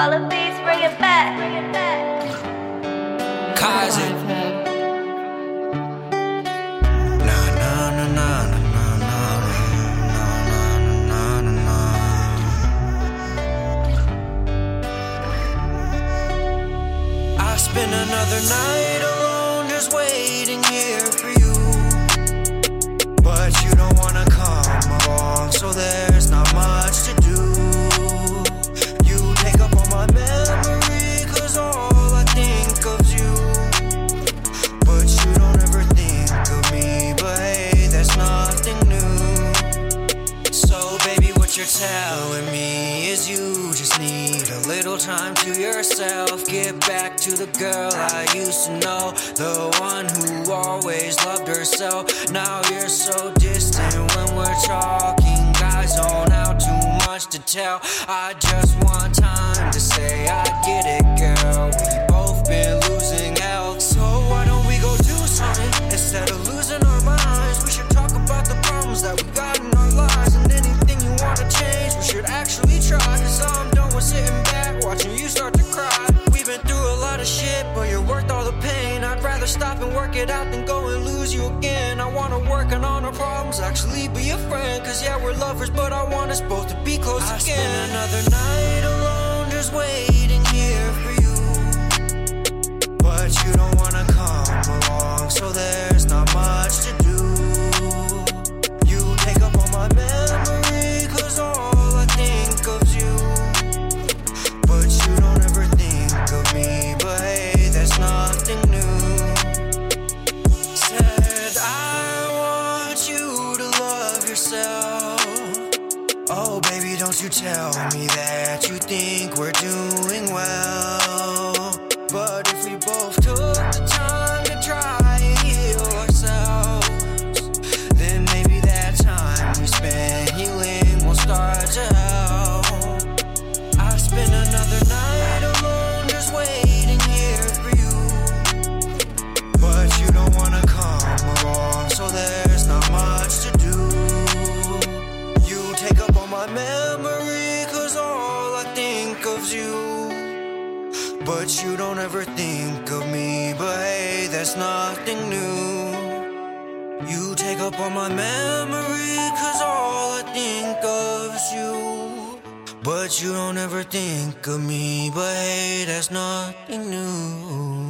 Wallabies, bring it back. Bring it back. Kysaac. Spend another night alone just waiting here for you telling me is you just need a little time to yourself. Get back to the girl I used to know, the one who always loved herself. Now you're so distant when we're talking. Guys don't too much to tell. I just want time to say I lot of shit, but you're worth all the pain. I'd rather stop and work it out than go and lose you again. I wanna work on all our problems, actually be a friend. Cause yeah, we're lovers, but I want us both to be close I again. Spend another night alone, just waiting Oh, baby, don't you tell me that you think we're doing well. Of's you. But you don't ever think of me, but hey, that's nothing new. You take up all my memory, cause all I think of's you. But you don't ever think of me, but hey, that's nothing new.